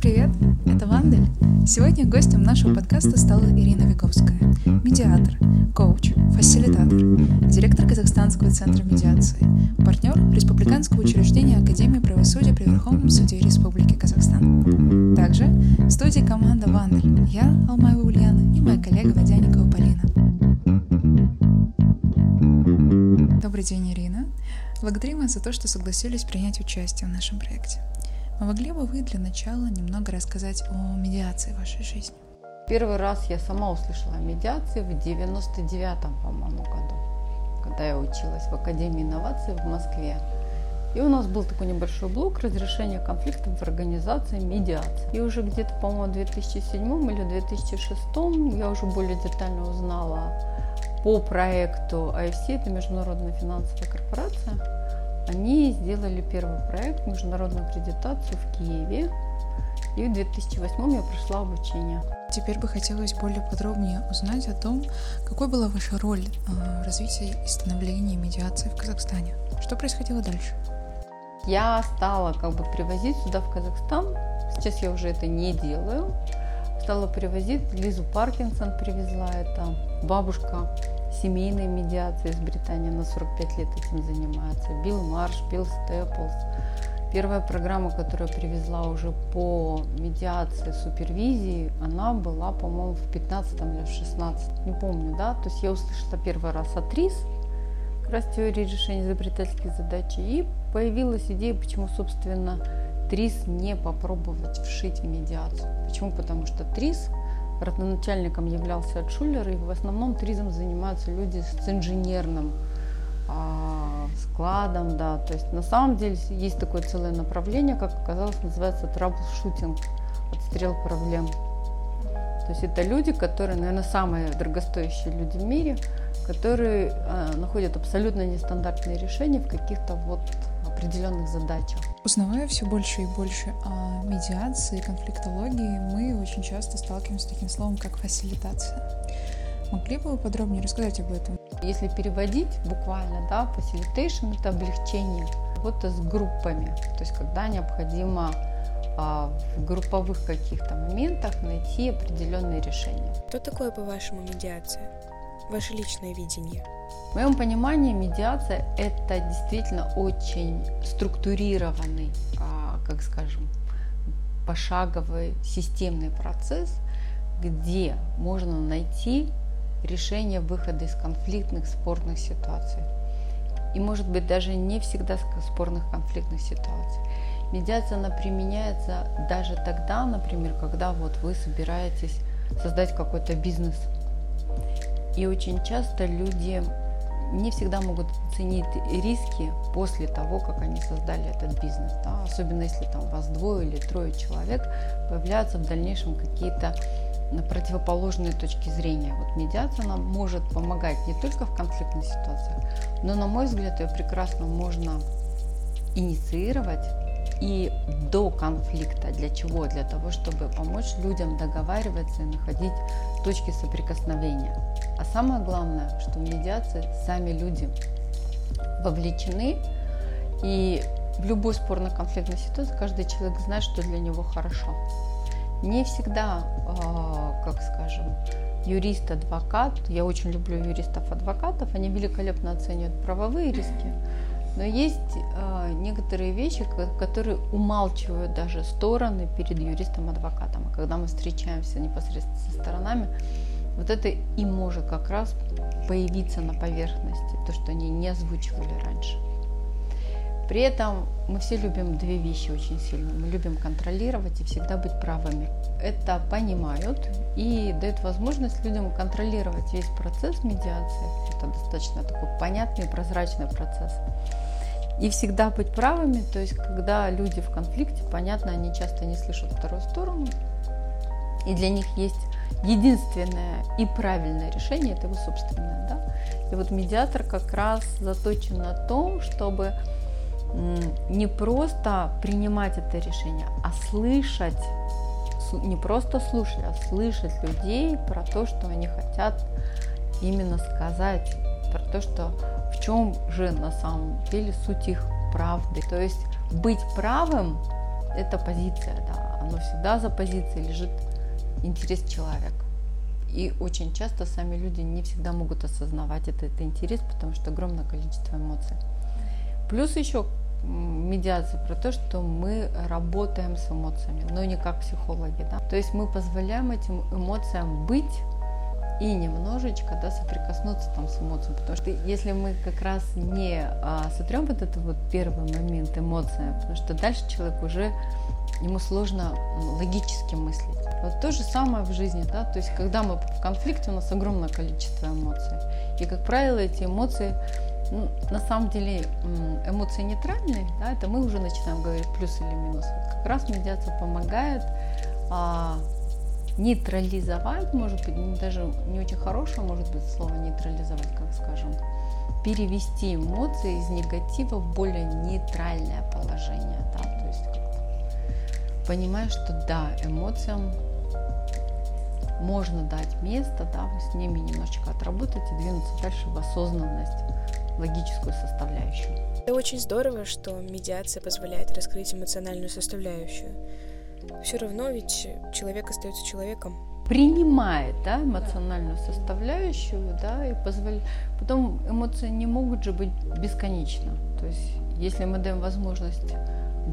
Привет, это Вандель. Сегодня гостем нашего подкаста стала Ирина Виговская, медиатор, коуч, фасилитатор, директор Казахстанского центра медиации, партнер Республиканского учреждения Академии правосудия при Верховном суде Республики Казахстан. Также в студии команда Вандель, я, Алмаева Ульяна и моя коллега Водяникова Полина. Добрый день, Ирина. Благодарим вас за то, что согласились принять участие в нашем проекте. А могли бы вы для начала немного рассказать о медиации в вашей жизни? Первый раз я сама услышала о медиации в 99-м, по-моему, году, когда я училась в Академии инноваций в Москве. И у нас был такой небольшой блок разрешения конфликтов в организации медиации. И уже где-то, по-моему, в 2007 или 2006 я уже более детально узнала по проекту IFC, это Международная финансовая корпорация, они сделали первый проект, международную аккредитацию в Киеве. И в 2008 я прошла обучение. Теперь бы хотелось более подробнее узнать о том, какой была ваша роль э, в развитии и становлении медиации в Казахстане. Что происходило дальше? Я стала как бы привозить сюда, в Казахстан. Сейчас я уже это не делаю. Стала привозить. Лизу Паркинсон привезла. Это бабушка семейной медиации из Британии на 45 лет этим занимается. Билл Марш, Билл Степлс. Первая программа, которую я привезла уже по медиации, супервизии, она была, по-моему, в 15 или в 16, не помню, да. То есть я услышала первый раз от РИС, как раз теории решения изобретательских задач, и появилась идея, почему, собственно, ТРИС не попробовать вшить в медиацию. Почему? Потому что ТРИС родоначальником являлся Шулер, и в основном туризмом занимаются люди с инженерным а, складом, да, то есть на самом деле есть такое целое направление, как оказалось, называется траблшутинг, отстрел проблем. То есть это люди, которые, наверное, самые дорогостоящие люди в мире, которые э, находят абсолютно нестандартные решения в каких-то вот определенных задачах. Узнавая все больше и больше о медиации и конфликтологии, мы очень часто сталкиваемся с таким словом, как фасилитация. Могли бы вы подробнее рассказать об этом? Если переводить буквально, да, facilitation – это облегчение работа с группами, то есть когда необходимо а, в групповых каких-то моментах найти определенные решения. Что такое, по-вашему, медиация? Ваше личное видение – в моем понимании медиация – это действительно очень структурированный, а, как скажем, пошаговый системный процесс, где можно найти решение выхода из конфликтных, спорных ситуаций. И может быть даже не всегда спорных конфликтных ситуаций. Медиация она применяется даже тогда, например, когда вот вы собираетесь создать какой-то бизнес. И очень часто люди не всегда могут оценить риски после того, как они создали этот бизнес. Да? Особенно если там вас двое или трое человек, появляются в дальнейшем какие-то противоположные точки зрения. Вот медиация нам может помогать не только в конфликтных ситуациях, но, на мой взгляд, ее прекрасно можно инициировать и до конфликта. Для чего? Для того, чтобы помочь людям договариваться и находить точки соприкосновения. А самое главное, что в медиации сами люди вовлечены, и в любой спорно-конфликтной ситуации каждый человек знает, что для него хорошо. Не всегда, а, как скажем, юрист, адвокат, я очень люблю юристов-адвокатов, они великолепно оценивают правовые риски, но есть э, некоторые вещи, которые умалчивают даже стороны перед юристом-адвокатом. А когда мы встречаемся непосредственно со сторонами, вот это и может как раз появиться на поверхности, то, что они не озвучивали раньше. При этом мы все любим две вещи очень сильно. Мы любим контролировать и всегда быть правыми. Это понимают и дают возможность людям контролировать весь процесс медиации. Это достаточно такой понятный прозрачный процесс. И всегда быть правыми, то есть когда люди в конфликте, понятно, они часто не слышат вторую сторону, и для них есть единственное и правильное решение, это его собственное. Да? И вот медиатор как раз заточен на том, чтобы не просто принимать это решение, а слышать, не просто слушать, а слышать людей про то, что они хотят именно сказать, про то, что в чем же на самом деле суть их правды. То есть быть правым – это позиция, да, оно всегда за позицией лежит интерес человека. И очень часто сами люди не всегда могут осознавать это, это интерес, потому что огромное количество эмоций. Плюс еще медиация про то, что мы работаем с эмоциями, но не как психологи. Да? То есть мы позволяем этим эмоциям быть и немножечко да, соприкоснуться там с эмоциями. Потому что если мы как раз не а, сотрем вот этот вот первый момент эмоция, потому что дальше человек уже, ему сложно логически мыслить. Вот то же самое в жизни, да, то есть когда мы в конфликте, у нас огромное количество эмоций. И, как правило, эти эмоции, ну, на самом деле, эмоции нейтральные, да, это мы уже начинаем говорить плюс или минус. Как раз медиация помогает а, нейтрализовать, может быть, даже не очень хорошее, может быть, слово нейтрализовать, как скажем, перевести эмоции из негатива в более нейтральное положение, да, то есть понимаешь, что да, эмоциям можно дать место, да, с ними немножечко отработать и двинуться дальше в осознанность, логическую составляющую. Это очень здорово, что медиация позволяет раскрыть эмоциональную составляющую. Все равно ведь человек остается человеком. Принимает да, эмоциональную составляющую, да, и позволяет. Потом эмоции не могут же быть бесконечно. То есть, если мы даем возможность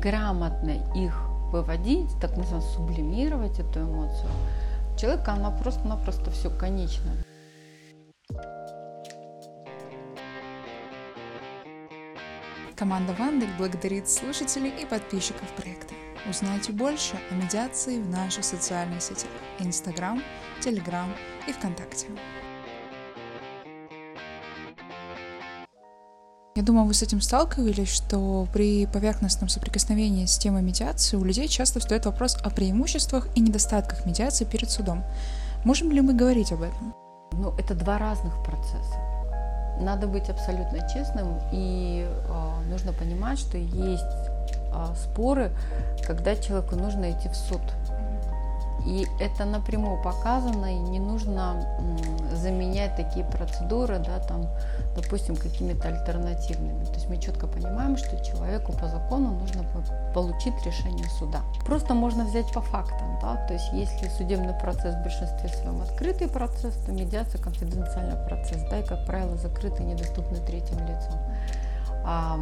грамотно их выводить, так называемо сублимировать эту эмоцию, человека она просто-напросто все конечно. Команда Вандель благодарит слушателей и подписчиков проекта. Узнайте больше о медиации в наших социальных сетях – Инстаграм, Телеграм и ВКонтакте. Я думаю, вы с этим сталкивались, что при поверхностном соприкосновении с темой медиации у людей часто встает вопрос о преимуществах и недостатках медиации перед судом. Можем ли мы говорить об этом? Ну, это два разных процесса. Надо быть абсолютно честным, и э, нужно понимать, что есть э, споры, когда человеку нужно идти в суд. И это напрямую показано, и не нужно заменять такие процедуры, да, там, допустим, какими-то альтернативными. То есть мы четко понимаем, что человеку по закону нужно получить решение суда. Просто можно взять по фактам, да, то есть если судебный процесс в большинстве своем открытый процесс, то медиация конфиденциальный процесс, да, и, как правило, закрытый, недоступный третьим лицам. А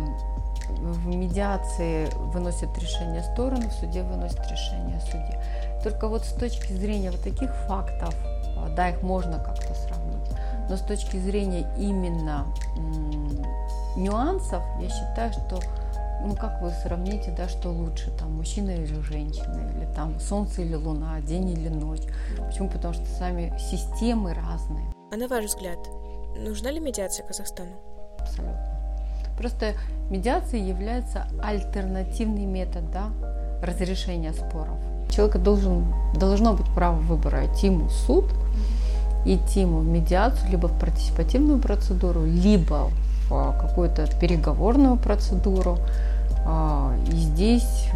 в медиации выносят решение стороны, в суде выносят решение судьи. Только вот с точки зрения вот таких фактов, а, да, их можно как-то сравнить, но с точки зрения именно нюансов, я считаю, что ну как вы сравните, да, что лучше, там, мужчина или женщина, или там солнце или луна, день или ночь. Почему? Потому что сами системы разные. А на ваш взгляд, нужна ли медиация Казахстану? Абсолютно. Просто медиация является альтернативный метод да, разрешения споров. Человек должен, должно быть право выбора идти ему в суд, идти ему в медиацию, либо в партиципативную процедуру, либо в какую-то переговорную процедуру. А, и здесь,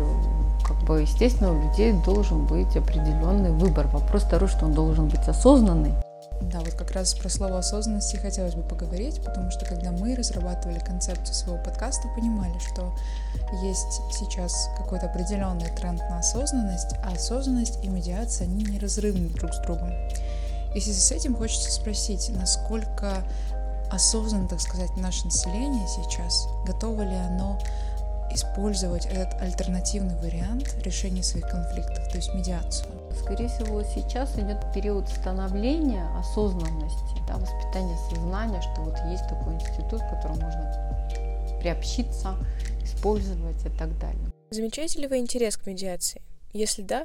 как бы, естественно, у людей должен быть определенный выбор. Вопрос второй, что он должен быть осознанный. Да, вот как раз про слово осознанности хотелось бы поговорить, потому что когда мы разрабатывали концепцию своего подкаста, понимали, что есть сейчас какой-то определенный тренд на осознанность, а осознанность и медиация, они неразрывны друг с другом. И в связи с этим хочется спросить, насколько осознанно, так сказать, наше население сейчас, готово ли оно использовать этот альтернативный вариант решения своих конфликтов, то есть медиацию. Скорее всего, сейчас идет период становления осознанности, да, воспитания сознания, что вот есть такой институт, к которому можно приобщиться, использовать и так далее. Замечаете ли вы интерес к медиации? Если да,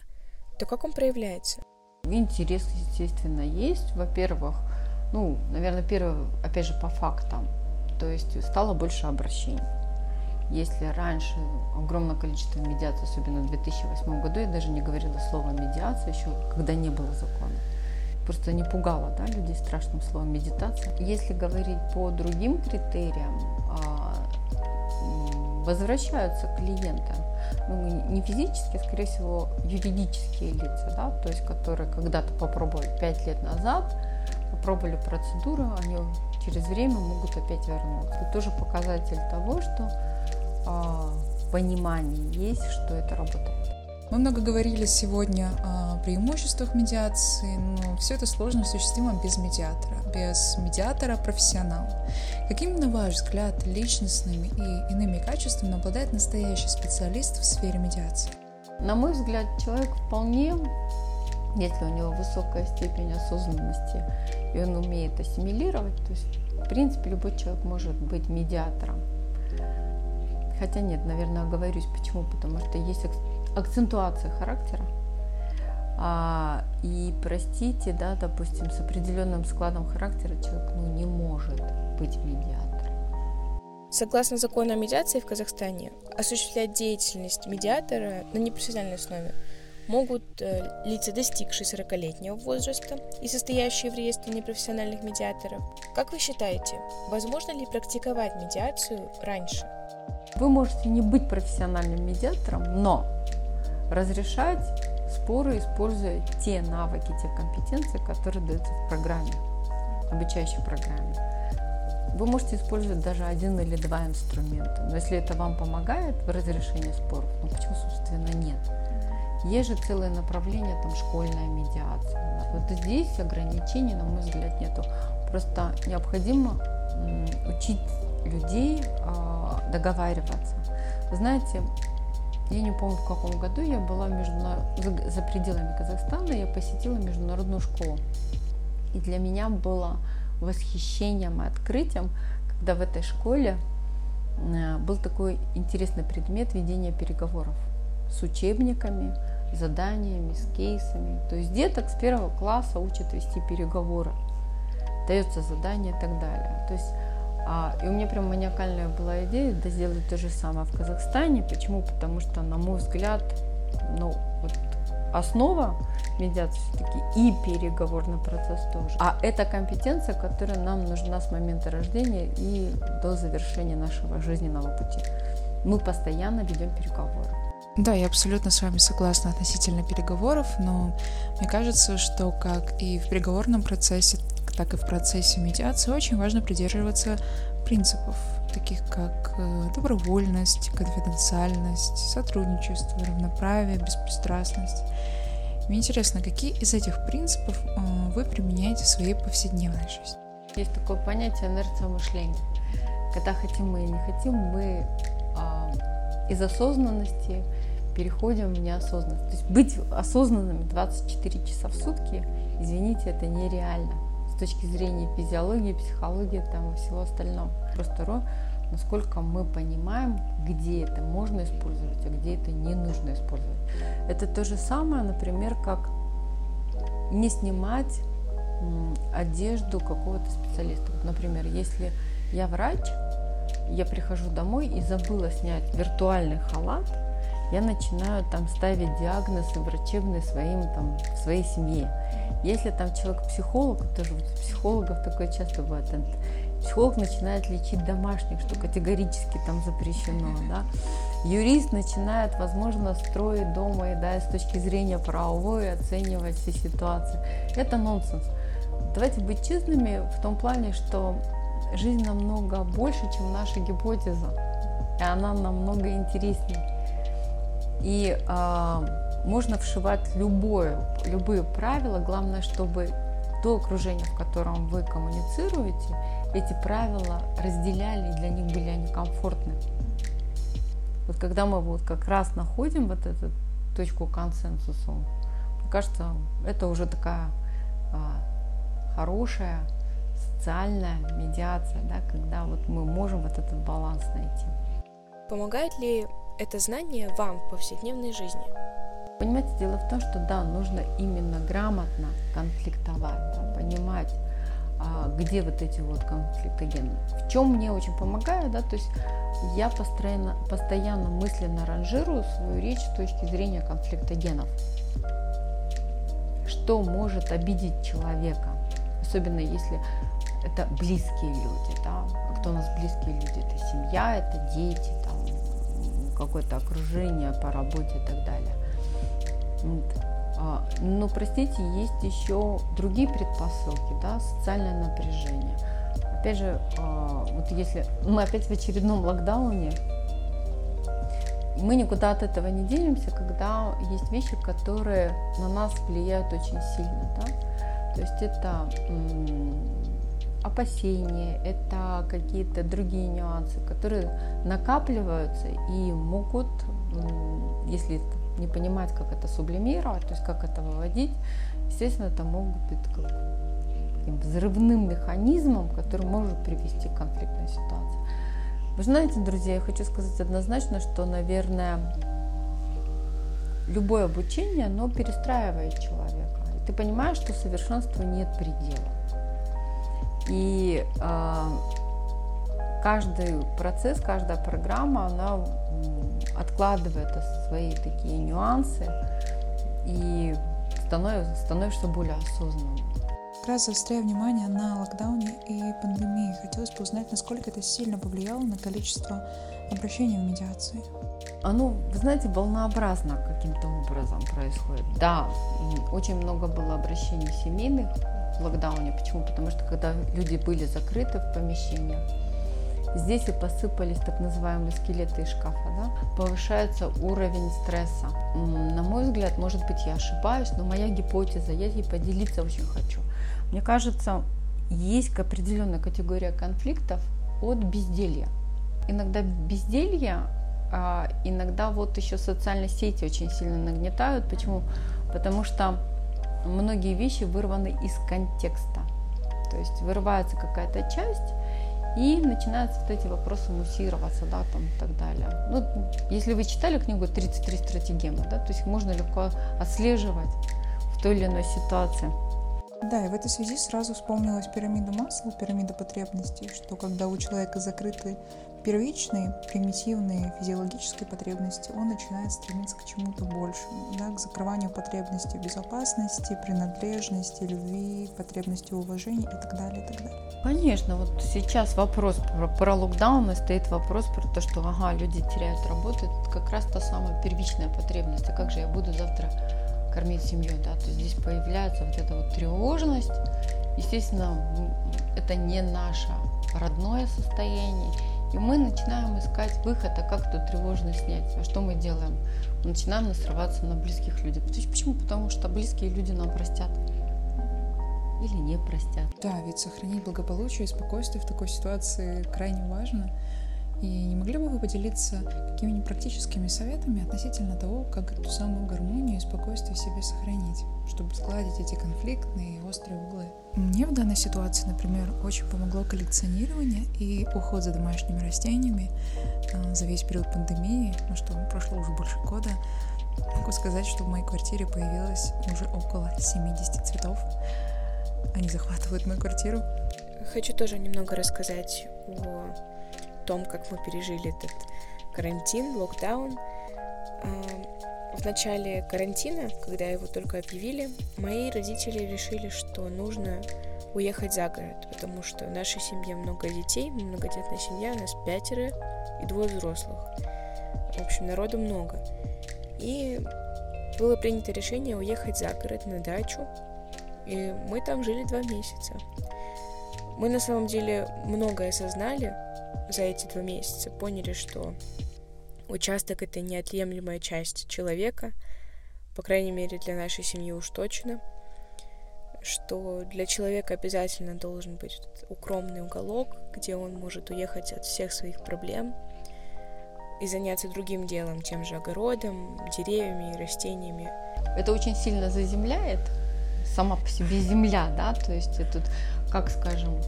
то как он проявляется? Интерес, естественно, есть. Во-первых, ну, наверное, первое, опять же, по фактам. То есть стало больше обращений. Если раньше огромное количество медиаций, особенно в 2008 году, я даже не говорила слово медиация еще, когда не было закона. Просто не пугало да, людей страшным словом медитация. Если говорить по другим критериям, а, возвращаются клиенты. Ну, не физически, а, скорее всего, юридические лица, да, то есть которые когда-то попробовали 5 лет назад, попробовали процедуру, они через время могут опять вернуться. Это тоже показатель того, что а, понимание есть, что это работает. Мы много говорили сегодня о преимуществах медиации, но все это сложно осуществимо без медиатора, без медиатора-профессионала. Какими, на ваш взгляд, личностными и иными качествами обладает настоящий специалист в сфере медиации? На мой взгляд, человек вполне, если у него высокая степень осознанности, и он умеет ассимилировать, то есть, в принципе, любой человек может быть медиатором. Хотя нет, наверное, оговорюсь. Почему? Потому что есть акцентуация характера. А, и простите, да, допустим, с определенным складом характера человек ну, не может быть медиатором. Согласно закону о медиации в Казахстане, осуществлять деятельность медиатора на непрофессиональной основе могут э, лица, достигшие 40-летнего возраста и состоящие в реестре непрофессиональных медиаторов. Как вы считаете, возможно ли практиковать медиацию раньше? Вы можете не быть профессиональным медиатором, но разрешать споры, используя те навыки, те компетенции, которые даются в программе, обучающей программе. Вы можете использовать даже один или два инструмента, но если это вам помогает в разрешении споров, ну почему, собственно, нет? Есть же целое направление, там, школьная медиация. Вот здесь ограничений, на мой взгляд, нету. Просто необходимо учить людей а, договариваться. Знаете, я не помню, в каком году я была международ... за пределами Казахстана, я посетила международную школу. И для меня было восхищением и открытием, когда в этой школе э, был такой интересный предмет ведения переговоров с учебниками, заданиями, с кейсами. То есть деток с первого класса учат вести переговоры, дается задание и так далее. То есть и у меня прям маниакальная была идея да, сделать то же самое в Казахстане. Почему? Потому что, на мой взгляд, ну, вот основа медиации все-таки и переговорный процесс тоже. А это компетенция, которая нам нужна с момента рождения и до завершения нашего жизненного пути. Мы постоянно ведем переговоры. Да, я абсолютно с вами согласна относительно переговоров, но мне кажется, что как и в переговорном процессе, так и в процессе медиации очень важно придерживаться принципов, таких как э, добровольность, конфиденциальность, сотрудничество, равноправие, беспристрастность. Мне интересно, какие из этих принципов э, вы применяете в своей повседневной жизни? Есть такое понятие инерция мышления. Когда хотим мы и не хотим, мы э, из осознанности переходим в неосознанность. То есть быть осознанными 24 часа в сутки, извините, это нереально с точки зрения физиологии, психологии там, и всего остального. Просто насколько мы понимаем, где это можно использовать, а где это не нужно использовать. Это то же самое, например, как не снимать одежду какого-то специалиста. Вот, например, если я врач, я прихожу домой и забыла снять виртуальный халат, я начинаю там ставить диагнозы врачебные своим, там, своей семье. Если там человек-психолог, тоже вот психологов такое часто бывает, психолог начинает лечить домашних, что категорически там запрещено, да. Юрист начинает, возможно, строить дома и да, с точки зрения правовой оценивать все ситуации. Это нонсенс. Давайте быть честными в том плане, что жизнь намного больше, чем наша гипотеза, и она намного интереснее. И э, можно вшивать любое, любые правила, главное, чтобы то окружение, в котором вы коммуницируете, эти правила разделяли и для них были они комфортны. Вот когда мы вот как раз находим вот эту точку консенсуса, мне кажется, это уже такая а, хорошая социальная медиация, да, когда вот мы можем вот этот баланс найти. Помогает ли это знание вам в повседневной жизни? Понимаете, дело в том, что да, нужно именно грамотно конфликтовать, да, понимать, а, где вот эти вот конфликтогены. В чем мне очень помогает, да, то есть я постоянно, постоянно мысленно ранжирую свою речь с точки зрения конфликтогенов. Что может обидеть человека, особенно если это близкие люди, да, кто у нас близкие люди, это семья, это дети, какое-то окружение по работе и так далее. А, но, простите, есть еще другие предпосылки, да, социальное напряжение. Опять же, а, вот если мы опять в очередном локдауне, мы никуда от этого не денемся, когда есть вещи, которые на нас влияют очень сильно. Да? То есть это опасения, это какие-то другие нюансы, которые накапливаются и могут, если не понимать, как это сублимировать, то есть как это выводить, естественно, это могут быть как взрывным механизмом, который может привести к конфликтной ситуации. Вы знаете, друзья, я хочу сказать однозначно, что, наверное, любое обучение, оно перестраивает человека. И ты понимаешь, что совершенству нет предела. И э, каждый процесс, каждая программа, она откладывает свои такие нюансы и становишься, становишься более осознанным. Как раз заостряя внимание на локдауне и пандемии, хотелось бы узнать, насколько это сильно повлияло на количество обращений в медиации. Оно, вы знаете, волнообразно каким-то образом происходит. Да, очень много было обращений семейных в локдауне. Почему? Потому что когда люди были закрыты в помещениях, здесь и посыпались так называемые скелеты из шкафа, да, повышается уровень стресса. На мой взгляд, может быть, я ошибаюсь, но моя гипотеза, я ей поделиться очень хочу. Мне кажется, есть определенная категория конфликтов от безделья. Иногда безделье, а иногда вот еще социальные сети очень сильно нагнетают. Почему? Потому что многие вещи вырваны из контекста. То есть вырывается какая-то часть, и начинаются вот эти вопросы муссироваться, да, там и так далее. Ну, если вы читали книгу «33 стратегемы», да, то есть можно легко отслеживать в той или иной ситуации. Да, и в этой связи сразу вспомнилась пирамида масла, пирамида потребностей, что когда у человека закрыты первичные, примитивные физиологические потребности, он начинает стремиться к чему-то большему, да, к закрыванию потребностей безопасности, принадлежности, любви, потребности уважения и так далее, и так далее. Конечно, вот сейчас вопрос про, про локдаун, и стоит вопрос про то, что ага, люди теряют работу, это как раз та самая первичная потребность, а как же я буду завтра кормить семью, да, то здесь появляется вот эта вот тревожность, естественно, это не наше родное состояние, и мы начинаем искать выход, а как эту тревожность снять. А что мы делаем? Мы начинаем насрываться на близких людей. Почему? Потому что близкие люди нам простят или не простят. Да, ведь сохранить благополучие и спокойствие в такой ситуации крайне важно. И не могли бы вы поделиться какими-нибудь практическими советами относительно того, как эту самую гармонию и спокойствие в себе сохранить, чтобы сгладить эти конфликтные и острые углы? Мне в данной ситуации, например, очень помогло коллекционирование и уход за домашними растениями а, за весь период пандемии, ну что, прошло уже больше года. Могу сказать, что в моей квартире появилось уже около 70 цветов. Они захватывают мою квартиру. Хочу тоже немного рассказать о том, как мы пережили этот карантин, локдаун. В начале карантина, когда его только объявили, мои родители решили, что нужно уехать за город, потому что в нашей семье много детей, многодетная семья, у нас пятеро и двое взрослых. В общем, народу много. И было принято решение уехать за город на дачу, и мы там жили два месяца. Мы на самом деле многое осознали, за эти два месяца поняли, что участок — это неотъемлемая часть человека, по крайней мере, для нашей семьи уж точно, что для человека обязательно должен быть укромный уголок, где он может уехать от всех своих проблем и заняться другим делом, тем же огородом, деревьями растениями. Это очень сильно заземляет сама по себе земля, да, то есть это, как скажем,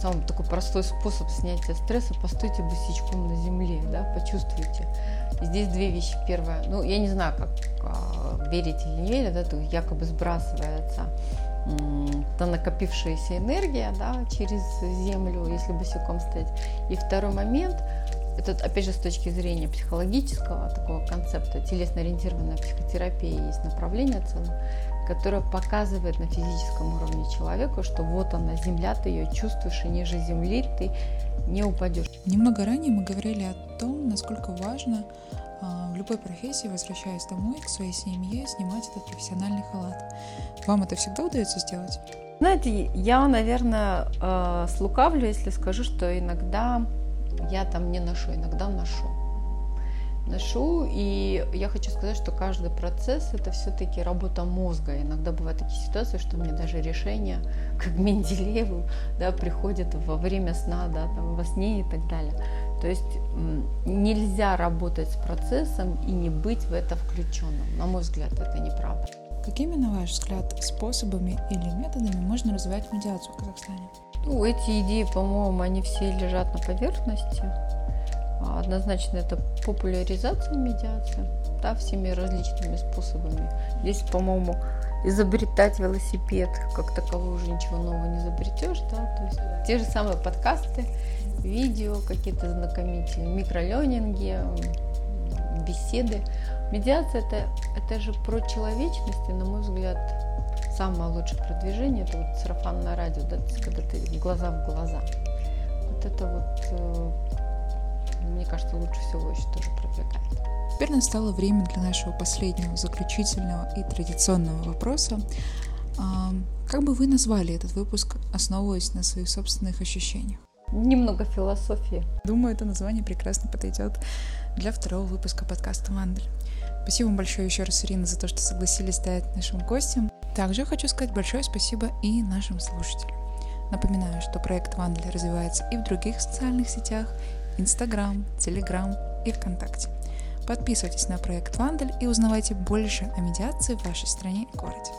самый такой простой способ снятия стресса, постойте босичком на земле, да, почувствуйте. здесь две вещи. Первое, ну, я не знаю, как а, верить или не верить, да, то якобы сбрасывается та накопившаяся энергия, да, через землю, если босиком стоять. И второй момент, это опять же с точки зрения психологического такого концепта, телесно-ориентированная психотерапия есть направление целое, которая показывает на физическом уровне человеку, что вот она, земля, ты ее чувствуешь, и ниже земли ты не упадешь. Немного ранее мы говорили о том, насколько важно а, в любой профессии, возвращаясь домой к своей семье, снимать этот профессиональный халат. Вам это всегда удается сделать? Знаете, я, наверное, э, слукавлю, если скажу, что иногда я там не ношу, иногда ношу. Ношу. И я хочу сказать, что каждый процесс это все-таки работа мозга. Иногда бывают такие ситуации, что мне даже решение, как Менделееву, да, приходит во время сна, да, там, во сне и так далее. То есть нельзя работать с процессом и не быть в это включенным. На мой взгляд, это неправда. Какими, на ваш взгляд, способами или методами можно развивать медиацию в Казахстане? Ну, эти идеи, по-моему, они все лежат на поверхности. А, однозначно это популяризация медиации, да, всеми различными способами. Здесь, по-моему, изобретать велосипед как таковой уже ничего нового не изобретешь, да, то есть те же самые подкасты, видео, какие-то знакомители, микроленинги, беседы. Медиация это, это же про человечность, и, на мой взгляд, самое лучшее продвижение это вот сарафанное радио, да, когда ты глаза в глаза. Вот это вот, э, мне кажется, лучше всего еще тоже продвигает. Теперь настало время для нашего последнего, заключительного и традиционного вопроса. Как бы вы назвали этот выпуск, основываясь на своих собственных ощущениях? Немного философии. Думаю, это название прекрасно подойдет для второго выпуска подкаста «Мандель». Спасибо вам большое еще раз, Ирина, за то, что согласились стать нашим гостем. Также хочу сказать большое спасибо и нашим слушателям. Напоминаю, что проект Вандель развивается и в других социальных сетях, Инстаграм, Телеграм и ВКонтакте. Подписывайтесь на проект Вандель и узнавайте больше о медиации в вашей стране и городе.